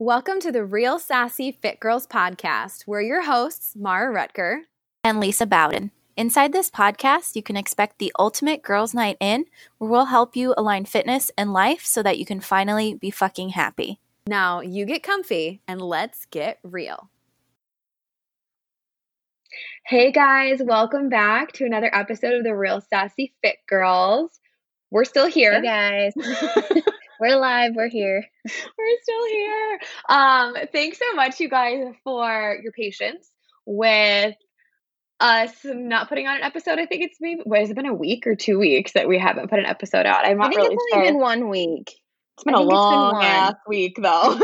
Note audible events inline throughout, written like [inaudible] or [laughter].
Welcome to the Real Sassy Fit Girls podcast. We're your hosts, Mara Ruttger and Lisa Bowden. Inside this podcast, you can expect the ultimate girls' night in, where we'll help you align fitness and life so that you can finally be fucking happy. Now, you get comfy and let's get real. Hey guys, welcome back to another episode of the Real Sassy Fit Girls. We're still here. Hey guys. [laughs] we're live. We're here. [laughs] We're still here. Um, thanks so much, you guys, for your patience with us not putting on an episode. I think it's maybe what has it been a week or two weeks that we haven't put an episode out. I'm not I think really it's sure. only been one week. It's been I a been long one. ass week though.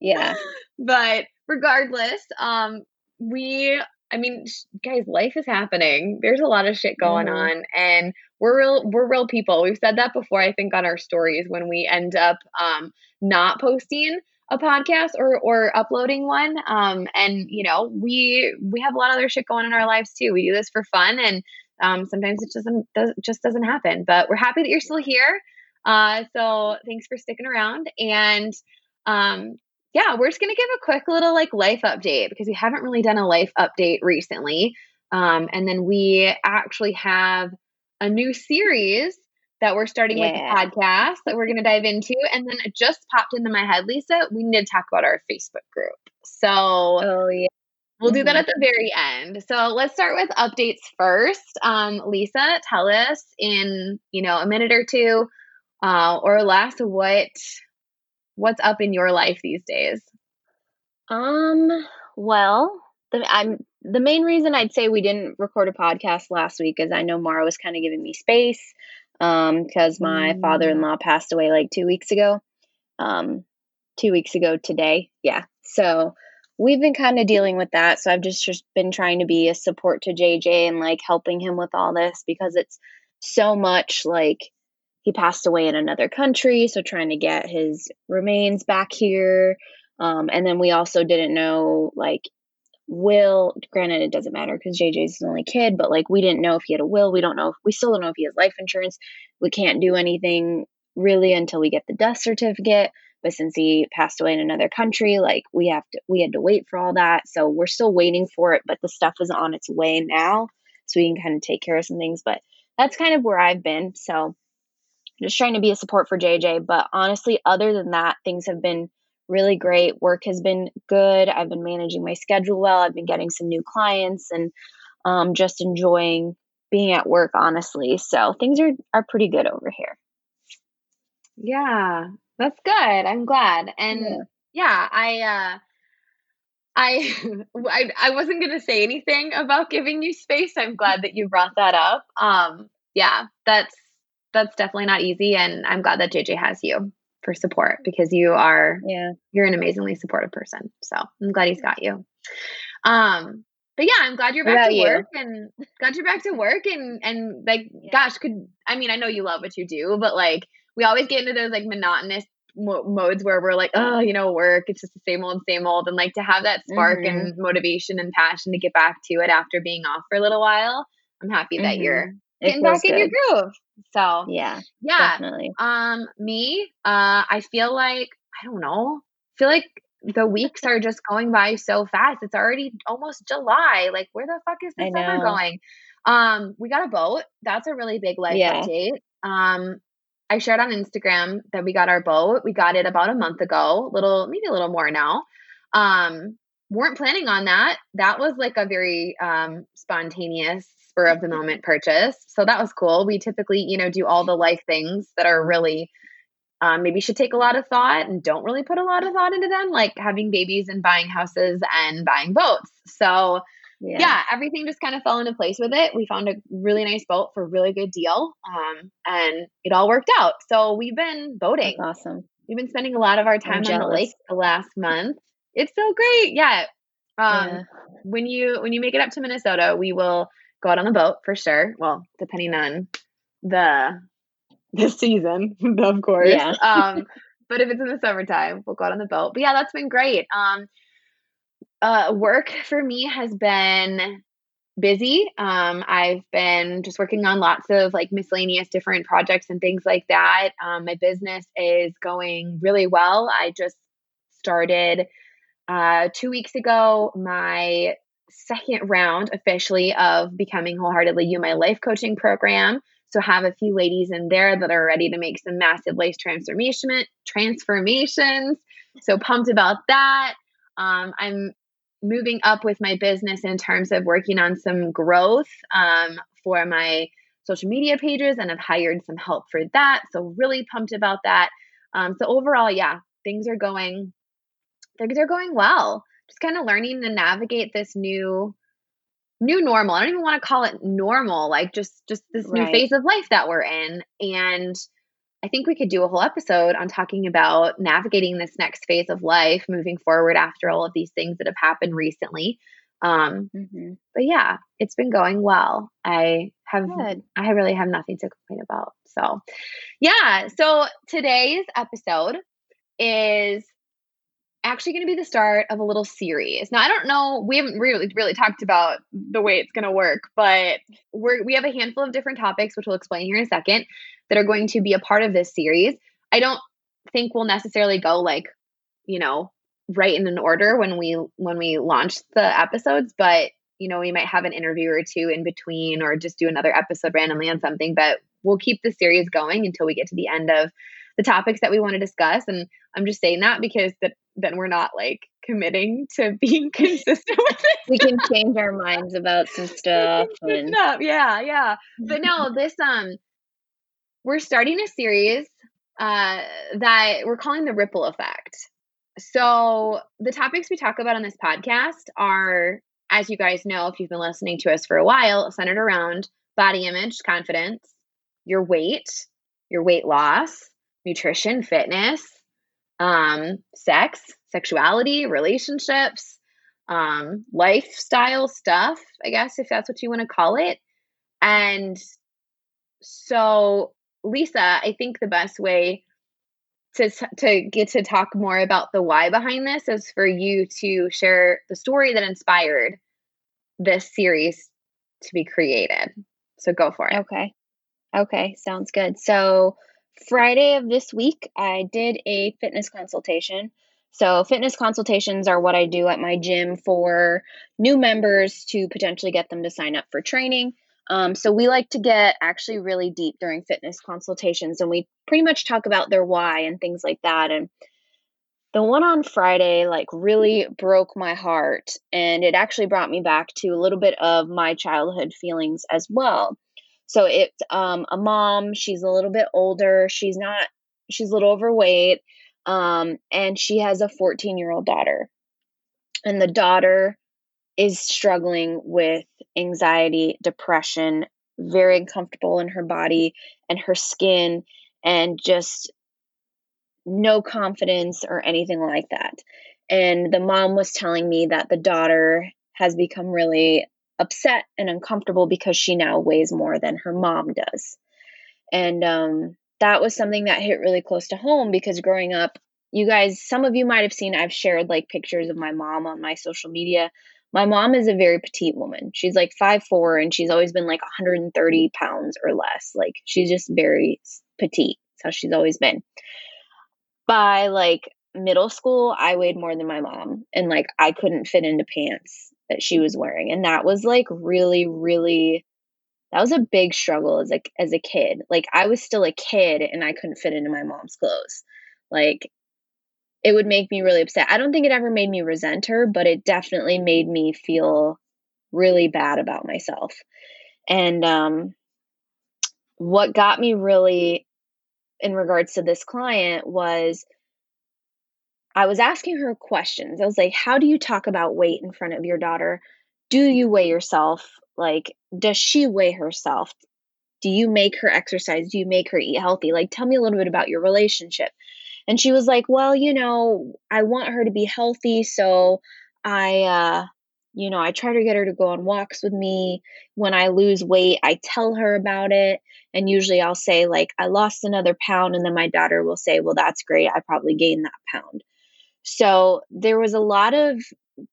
Yeah. [laughs] but regardless, um, we I mean, sh- guys, life is happening. There's a lot of shit going Mhm. on, and we're real. We're real people. We've said that before. I think on our stories when we end up um, not posting a podcast or or uploading one. Um, and you know, we we have a lot of other shit going on in our lives too. We do this for fun, and um, sometimes it doesn't does, just doesn't happen. But we're happy that you're still here. Uh, so thanks for sticking around and. Um, yeah, we're just gonna give a quick little like life update because we haven't really done a life update recently. Um, and then we actually have a new series that we're starting with the Yeah. podcast that we're gonna dive into. And then it just popped into my head, Lisa. We need to talk about our Facebook group. So Oh yeah. We'll do that Mhm. at the very end. So let's start with updates first. Um, Lisa, tell us in you know a minute or two uh, or less what what's up in your life these days. Um. Well, the I'm the main reason I'd say we didn't record a podcast last week is I know Mara was kind of giving me space, um, because my Mm. father-in-law passed away like two weeks ago. Um, two weeks ago today. Yeah. So we've been kind of dealing with that. So I've just just been trying to be a support to JJ and like helping him with all this because it's so much like he passed away in another country, so trying to get his remains back here. Um, and then we also didn't know like will granted it doesn't matter because JJ's the only kid, but like we didn't know if he had a will. We don't know if we still don't know if he has life insurance. We can't do anything really until we get the death certificate. But since he passed away in another country, like we have to we had to wait for all that. So we're still waiting for it, but the stuff is on its way now. So we can kind of take care of some things. But that's kind of where I've been. So just trying to be a support for JJ. But honestly, other than that, things have been really great. Work has been good. I've been managing my schedule well. I've been getting some new clients and um, just enjoying being at work, honestly. So things are, are pretty good over here. Yeah, that's good. I'm glad. And Yeah. yeah, I uh I, [laughs] I I wasn't gonna say anything about giving you space. I'm glad that you brought that up. Um, yeah, that's that's definitely not easy, and I'm glad that JJ has you for support because you are Yeah. you're an amazingly supportive person. So I'm glad he's got you. Um, but yeah, I'm glad you're back to you? work and glad you're back to work and and like Yeah. gosh, could I mean I know you love what you do, but like we always get into those like monotonous mo- modes where we're like, oh, you know, work, it's just the same old, same old, and like to have that spark and motivation and passion to get back to it after being off for a little while. I'm happy that Mhm. you're getting back feels in your groove. So Yeah, yeah, definitely. um, me, uh, I feel like I don't know. I feel like the weeks are just going by so fast. It's already almost July. Like, where the fuck is this summer going? Um, we got a boat. That's a really big life Yeah. update. Um, I shared on Instagram that we got our boat. We got it about a month ago, little maybe a little more now. Um, weren't planning on that. That was like a very um, spontaneous, spur of the moment purchase. So that was cool. We typically, you know, do all the life things that are really um, maybe should take a lot of thought and don't really put a lot of thought into them, like having babies and buying houses and buying boats. So Yeah. yeah, everything just kind of fell into place with it. We found a really nice boat for a really good deal, um, and it all worked out. So we've been boating. That's awesome. We've been spending a lot of our time on the lake the last month. It's so great. Yeah. Um, Yeah. When you when you make it up to Minnesota, we will go out on the boat for sure. Well, depending on the the season, [laughs] of course. Yeah. [laughs] um, but if it's in the summertime, we'll go out on the boat. But yeah, that's been great. Um, uh, work for me has been busy. Um, I've been just working on lots of like miscellaneous different projects and things like that. Um, my business is going really well. I just started uh, two weeks ago my second round officially of becoming wholeheartedly you my life coaching program. So have a few ladies in there that are ready to make some massive life transformation transformations. So pumped about that. Um, i'm moving up with my business in terms of working on some growth um, for my social media pages and i've hired some help for that. So really pumped about that. Um, so overall yeah things are going things are going well just kind of learning to navigate this new new normal. I don't even want to call it normal, like just just this right. new phase of life that we're in. And I think we could do a whole episode on talking about navigating this next phase of life moving forward after all of these things that have happened recently. Um, mm-hmm. but yeah, it's been going well. I have Good. I really have nothing to complain about. So yeah, so today's episode is actually going to be the start of a little series. Now, I don't know, we haven't really really talked about the way it's going to work, but we're we have a handful of different topics which we'll explain here in a second that are going to be a part of this series. I don't think we'll necessarily go like, you know, right in an order when we when we launch the episodes, but you know, we might have an interview or two in between or just do another episode randomly on something, but we'll keep the series going until we get to the end of the topics that we want to discuss and I'm just saying that because that then we're not like committing to [laughs] being consistent with it. we can change our minds about some [laughs] stuff. And... Yeah, yeah. But no, [laughs] this um we're starting a series uh that we're calling the ripple effect. So the topics we talk about on this podcast are, as you guys know, if you've been listening to us for a while, centered around body image, confidence, your weight, your weight loss, nutrition, fitness, um, sex, sexuality, relationships, um, lifestyle stuff, I guess, if that's what you want to call it. And so, Lisa, I think the best way to, to get to talk more about the why behind this is for you to share the story that inspired this series to be created. So go for it. Okay. Okay, sounds good. So, Friday of this week, I did a fitness consultation. So, fitness consultations are what I do at my gym for new members to potentially get them to sign up for training. Um, so, we like to get actually really deep during fitness consultations and we pretty much talk about their why and things like that. And the one on Friday, like, really broke my heart. And it actually brought me back to a little bit of my childhood feelings as well. So it's um, a mom. She's a little bit older. She's not. She's a little overweight, um, and she has a 14 year old daughter. And the daughter is struggling with anxiety, depression, very uncomfortable in her body and her skin, and just no confidence or anything like that. And the mom was telling me that the daughter has become really upset and uncomfortable because she now weighs more than her mom does. And um, that was something that hit really close to home because growing up, you guys, some of you might have seen I've shared like pictures of my mom on my social media. My mom is a very petite woman. She's like five four, and she's always been like 130 pounds or less. Like she's just very petite. That's how she's always been. By like middle school, I weighed more than my mom, and like I couldn't fit into pants that she was wearing and that was like really really that was a big struggle as a as a kid. Like i was still a kid and i couldn't fit into my mom's clothes. Like it would make me really upset. I don't think it ever made me resent her but it definitely made me feel really bad about myself. And um what got me really in regards to this client was I was asking her questions. I was like, How do you talk about weight in front of your daughter? Do you weigh yourself? Like, does she weigh herself? Do you make her exercise? Do you make her eat healthy? Like, tell me a little bit about your relationship. And she was like, Well, you know, I want her to be healthy. So I, uh, you know, I try to get her to go on walks with me. When I lose weight, I tell her about it. And usually I'll say, like, I lost another pound. And then my daughter will say, Well, that's great. I probably gained that pound. So there was a lot of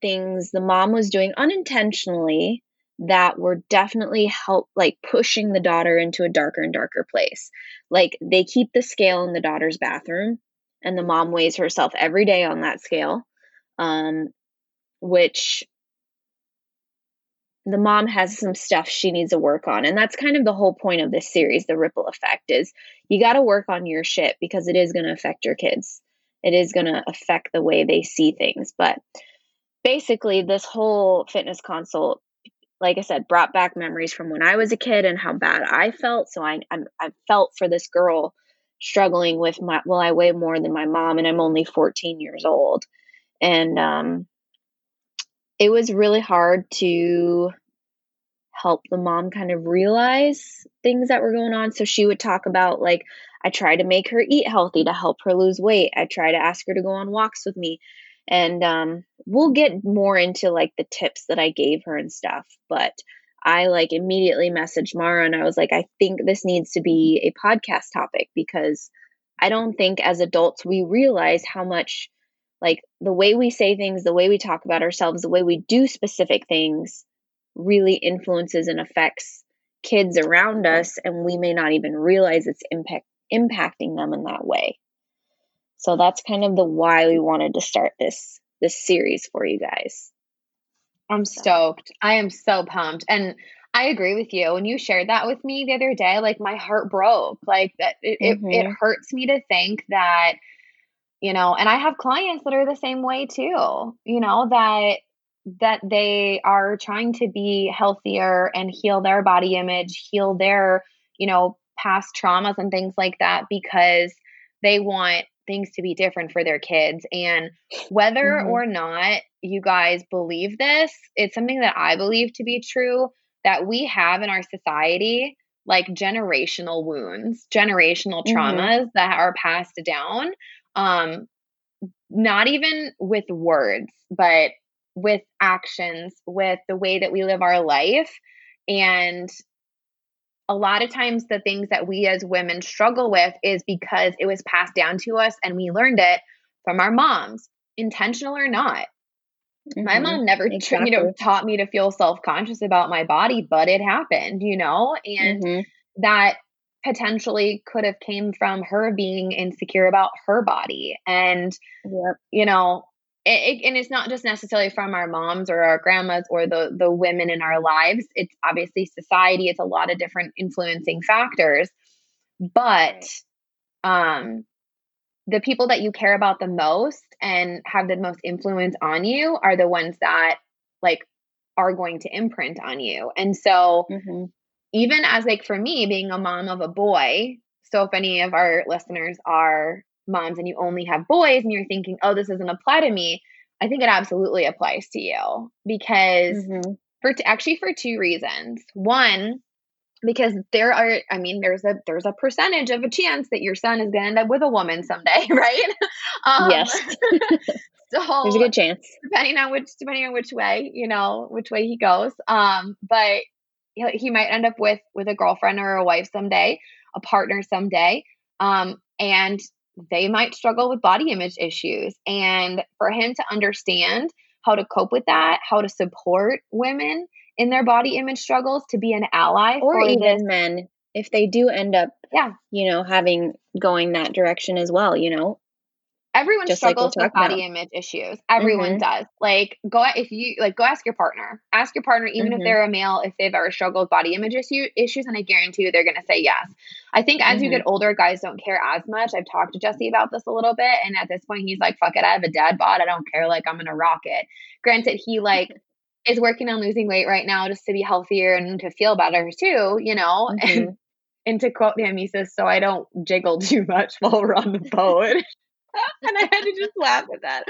things the mom was doing unintentionally that were definitely help like pushing the daughter into a darker and darker place. Like they keep the scale in the daughter's bathroom and the mom weighs herself every day on that scale, um, which the mom has some stuff she needs to work on. And that's kind of the whole point of this series, the ripple effect is you got to work on your shit because it is going to affect your kids. It is going to affect the way they see things. But basically, this whole fitness consult, like I said, brought back memories from when I was a kid and how bad I felt. So I, I, I felt for this girl struggling with my, well, I weigh more than my mom and I'm only 14 years old. And, um, it was really hard to help the mom kind of realize things that were going on. So she would talk about, like, I try to make her eat healthy to help her lose weight. I try to ask her to go on walks with me. And um, we'll get more into like the tips that I gave her and stuff. But I like immediately messaged Mara and I was like, I think this needs to be a podcast topic because I don't think as adults we realize how much like the way we say things, the way we talk about ourselves, the way we do specific things really influences and affects kids around us and we may not even realize it's impact impacting them in that way. So that's kind of the why we wanted to start this this series for you guys. I'm stoked. I am so pumped. And I agree with you. When you shared that with me the other day, like my heart broke. Like that it, mm-hmm. it, it hurts me to think that you know and i have clients that are the same way too you know that that they are trying to be healthier and heal their body image heal their you know past traumas and things like that because they want things to be different for their kids and whether mm-hmm. or not you guys believe this it's something that i believe to be true that we have in our society like generational wounds generational mm-hmm. traumas mm-hmm. that are passed down um not even with words but with actions with the way that we live our life and a lot of times the things that we as women struggle with is because it was passed down to us and we learned it from our moms intentional or not mm-hmm. my mom never exactly. [laughs] you know taught me to feel self-conscious about my body but it happened you know and mm-hmm. that potentially could have came from her being insecure about her body and yep. you know it, it, and it's not just necessarily from our moms or our grandmas or the the women in our lives. It's obviously society. It's a lot of different influencing factors. But um the people that you care about the most and have the most influence on you are the ones that like are going to imprint on you. And so mm-hmm. even as like for me being a mom of a boy so if any of our listeners are moms and you only have boys and you're thinking oh this doesn't apply to me i think it absolutely applies to you because mm-hmm. for t- actually for two reasons. One because there are i mean there's a there's a percentage of a chance that your son is going to end up with a woman someday [laughs] right? Um, yes. [laughs] [laughs] so there's a good chance. depending on which depending on which way you know which way he goes. Um but he might end up with with a girlfriend or a wife someday, a partner someday. Um, and they might struggle with body image issues. And for him to understand how to cope with that, how to support women in their body image struggles, to be an ally, or even this. men if they do end up, yeah, you know, having going that direction as well. You know, everyone Just struggles like with body image issues. Everyone mm-hmm. does. Like go if you like go ask your partner. Ask your partner even mm-hmm. if they're a male if they've ever struggled with body image issue, issues and I guarantee you they're going to say yes. I think as mm-hmm. you get older guys don't care as much. I've talked to Jesse about this a little bit and at this point he's like fuck it I have a dad bod. I don't care like I'm going to rock it. Granted he like [laughs] is working on losing weight right now just to be healthier and to feel better too, you know. And [laughs] mm-hmm. and to quote him, he says, "So I don't jiggle too much while we're on the boat." [laughs] [laughs] and I had to just laugh at that.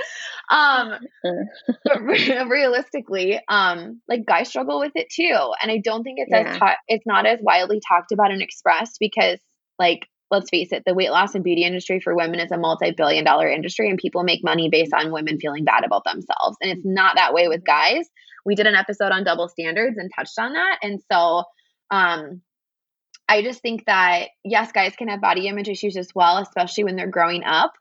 Um, [laughs] but re- realistically, um, like guys struggle with it too, and I don't think it's yeah. as ta- it's not as widely talked about and expressed because, like, let's face it, the weight loss and beauty industry for women is a multi-billion dollar industry, and people make money based on women feeling bad about themselves, and it's not that way with guys. We did an episode on double standards and touched on that, and so. Um, I just think that yes, guys can have body image issues as well, especially when they're growing up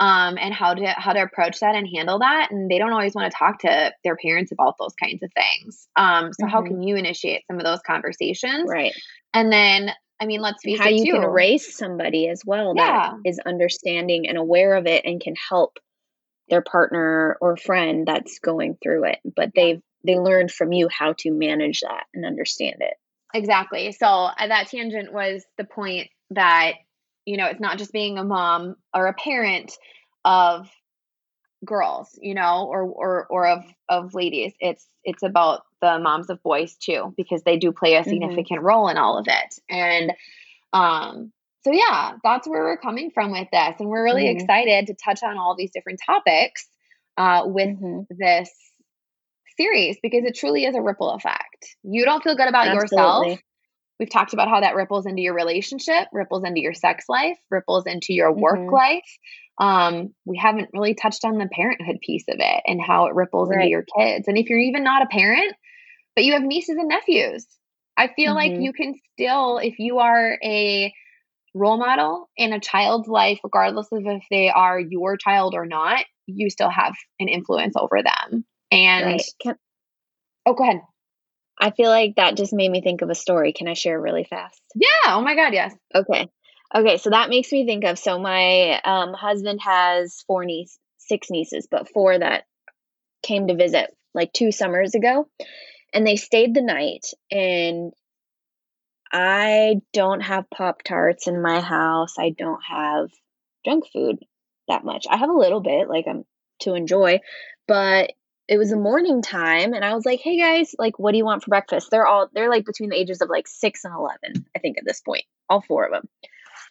um, and how to how to approach that and handle that. And they don't always want to talk to their parents about those kinds of things. Um, so mm-hmm. how can you initiate some of those conversations? Right. And then I mean, let's face how it you too. can raise somebody as well Yeah. that is understanding and aware of it and can help their partner or friend that's going through it but they've they learned from you how to manage that and understand it Exactly. So uh, that tangent was the point that, you know, it's not just being a mom or a parent of girls, you know, or or or of of ladies. It's it's about the moms of boys too because they do play a Mhm. significant role in all of it. And um so yeah, that's where we're coming from with this and we're really Mhm. excited to touch on all these different topics uh with Mhm. this series because it truly is a ripple effect. You don't feel good about yourself. We've talked about how that ripples into your relationship, ripples into your sex life, ripples into your work Mhm. life. Um, we haven't really touched on the parenthood piece of it and how it ripples into your kids. And if you're even not a parent, but you have nieces and nephews, I feel like Mhm. you can still, if you are a role model in a child's life, regardless of if they are your child or not, you still have an influence over them. And right Can, oh, go ahead. I feel like that just made me think of a story can i share really fast Yeah. Oh my God. Yes. Okay. Okay, so that makes me think of so my um, husband has four niece, six nieces, but four that came to visit like two summers ago, and they stayed the night. And I don't have Pop Tarts in my house. I don't have junk food that much. I have a little bit, like I'm to enjoy, but it was the morning time and I was like, "Hey guys, like what do you want for breakfast?" They're all they're like between the ages of like 6 and 11, I think at this point. All four of them.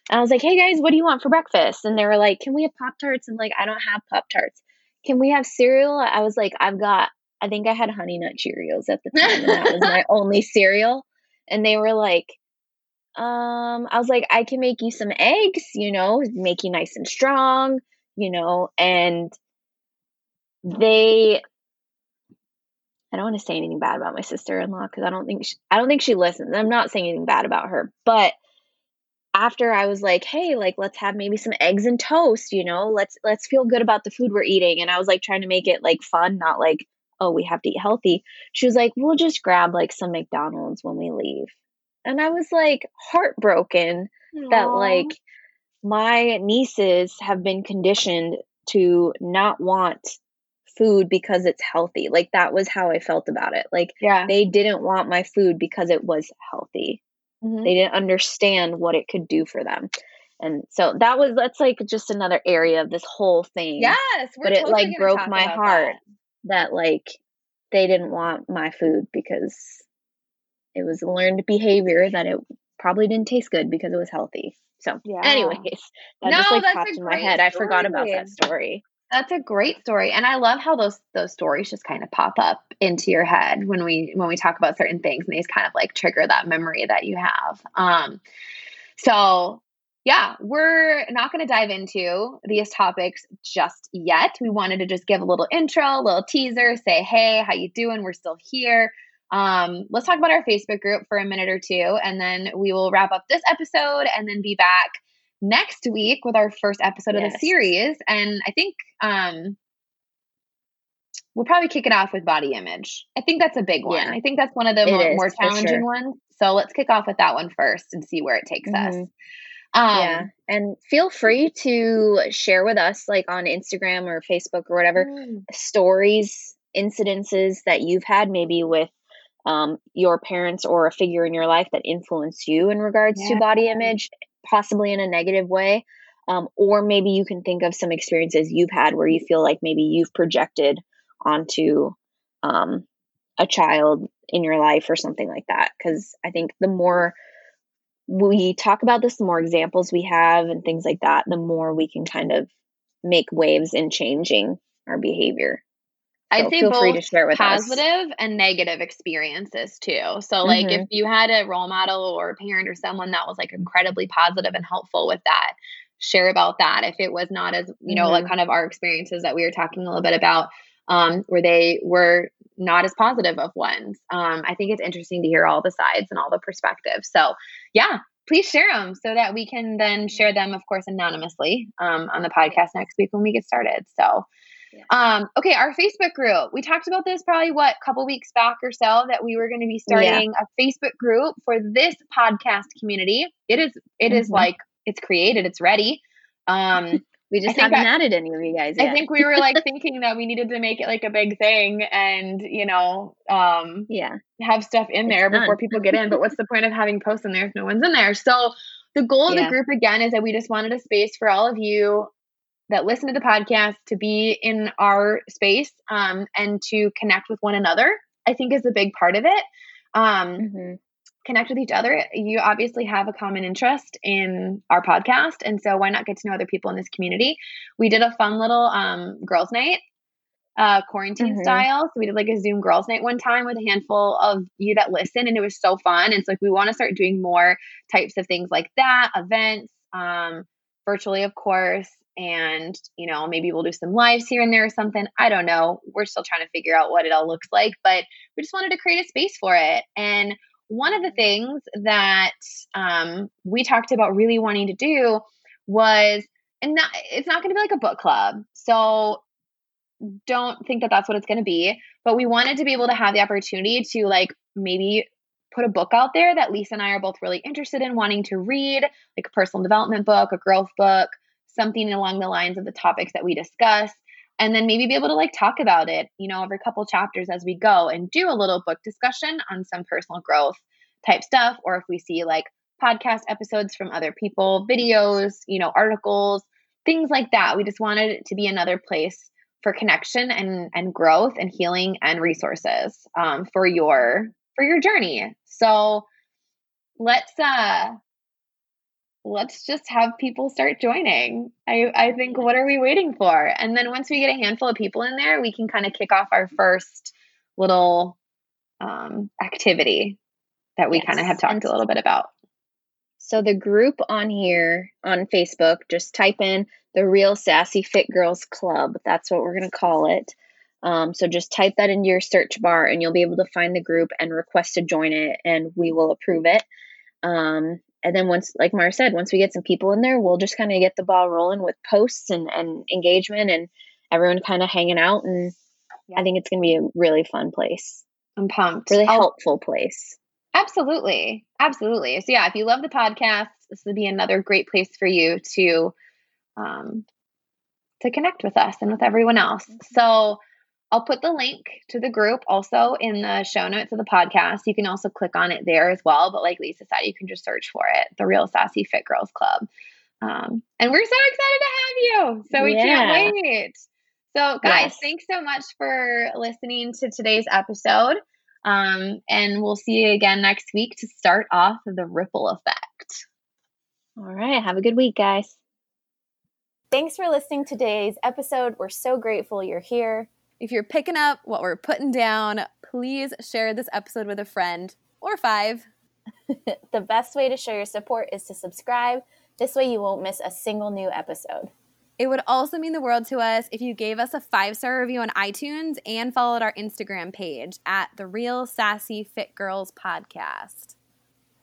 And I was like, "Hey guys, what do you want for breakfast?" And they were like, "Can we have Pop Tarts?" And like, "I don't have Pop Tarts." "Can we have cereal?" I was like, "I've got I think I had Honey Nut Cheerios at the [laughs] time and that was my only cereal." And they were like, um, I was like, I can make you some eggs, you know, make you nice and strong, you know, and they I don't want to say anything bad about my sister-in-law because I don't think she, I don't think she listens. I'm not saying anything bad about her, but after I was like, "Hey, like let's have maybe some eggs and toast, you know. Let's let's feel good about the food we're eating." And I was like trying to make it like fun, not like, "Oh, we have to eat healthy." She was like, "We'll just grab like some McDonald's when we leave." And I was like heartbroken that like my nieces have been conditioned to not want food because it's healthy. Like that was how I felt about it. Like yeah. they didn't want my food because it was healthy. Mhm. They didn't understand what it could do for them. And so that was that's like just another area of this whole thing Yes, but it totally like broke my heart that. that like they didn't want my food because it was learned behavior that it probably didn't taste good because it was healthy. So, Yeah. anyways, [laughs] that No, just like that's popped in my head. I forgot about that story. That's a great story, and I love how those those stories just kind of pop up into your head when we when we talk about certain things, and these kind of like trigger that memory that you have. Um, so yeah, we're not going to dive into these topics just yet. We wanted to just give a little intro, a little teaser, say hey, how you doing? We're still here. Um, let's talk about our Facebook group for a minute or two, and then we will wrap up this episode, and then be back next week with our first episode of the series. And I think um, we'll probably kick it off with body image. I think that's a big one. Yeah. I think that's one of the It mo- is, more challenging sure. ones. So let's kick off with that one first and see where it takes us. Mhm. Um, yeah. And feel free to share with us, like on Instagram or Facebook or whatever, mm, stories, incidences that you've had maybe with um, your parents or a figure in your life that influenced you in regards to body image, possibly in a negative way. Um, or maybe you can think of some experiences you've had where you feel like maybe you've projected onto um, a child in your life or something like that. Because I think the more we talk about this, the more examples we have and things like that, the more we can kind of make waves in changing our behavior. I'd So say both free to share with us. positive and negative experiences too. So, like, Mhm. if you had a role model or a parent or someone that was like incredibly positive and helpful with that, share about that. If it was not as, you know, like Mhm. kind of our experiences that we were talking a little bit about, um, where they were not as positive of ones. Um, I think it's interesting to hear all the sides and all the perspectives. So, yeah, please share them so that we can then share them, of course, anonymously um, on the podcast next week when we get started. So, Yeah. Um, okay, our Facebook group. We talked about this probably what a couple weeks back or so that we were going to be starting yeah. a Facebook group for this podcast community. It is it mm-hmm. is like it's created, it's ready. Um [laughs] we just haven't I, added any of you guys. Yet. I think we were like [laughs] thinking that we needed to make it like a big thing and, you know, um, yeah, have stuff in there before people get in. But what's the point of having posts in there if no one's in there? So the goal of yeah. the group again is that we just wanted a space for all of you that listen to the podcast to be in our space um, and to connect with one another. I think is a big part of it. Um, mm-hmm connect with each other. You obviously have a common interest in our podcast. And so why not get to know other people in this community? We did a fun little um, girls' night, uh, quarantine mm-hmm. style. So we did like a Zoom girls' night one time with a handful of you that listen, and it was so fun. And so like we want to start doing more types of things like that, events, um, virtually, of course. And, you know, maybe we'll do some lives here and there or something. I don't know. We're still trying to figure out what it all looks like, but we just wanted to create a space for it. And one of the things that um, we talked about really wanting to do was, and not, it's not going to be like a book club. So don't think that that's what it's going to be. But we wanted to be able to have the opportunity to like maybe put a book out there that Lisa and I are both really interested in wanting to read, like a personal development book, a growth book, something along the lines of the topics that we discuss and then maybe be able to like talk about it, you know, every couple chapters as we go and do a little book discussion on some personal growth type stuff. Or if we see like podcast episodes from other people, videos, you know, articles, things like that. We just wanted it to be another place for connection and and growth and healing and resources um, for your for your journey. So let's uh let's just have people start joining. I, I think what are we waiting for? And then once we get a handful of people in there, we can kind of kick off our first little um, activity that we yes. kind of have talked a little bit about. So the group on here on Facebook, just type in the Real Sassy Fit Girls Club. That's what we're going to call it. Um, so just type that into your search bar and you'll be able to find the group and request to join it, and we will approve it. Um, and then once like Mara said, once we get some people in there, we'll just kind of get the ball rolling with posts and, and engagement and everyone kind of hanging out. And yeah. I think it's going to be a really fun place. I'm pumped. Really I'll, helpful place. Absolutely. Absolutely. So yeah, if you love the podcast, this would be another great place for you to um to connect with us and with everyone else. So I'll put the link to the group also in the show notes of the podcast. You can also click on it there as well. But like Lisa said, you can just search for it, the Real Sassy Fit Girls Club. Um, and we're so excited to have you. So we yeah. can't wait. So, guys, yes. thanks so much for listening to today's episode. Um, and we'll see you again next week to start off the ripple effect. All right. Have a good week, guys. Thanks for listening to today's episode. We're so grateful you're here. If you're picking up what we're putting down, please share this episode with a friend or five. [laughs] the best way to show your support is to subscribe. This way, you won't miss a single new episode. It would also mean the world to us if you gave us a five star review on iTunes and followed our Instagram page at the Real Sassy Fit Girls Podcast.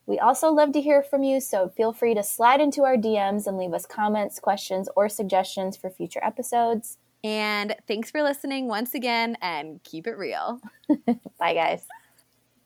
We also love to hear from you, so feel free to slide into our DMs and leave us comments, questions, or suggestions for future episodes. And thanks for listening once again and keep it real. [laughs] Bye, guys.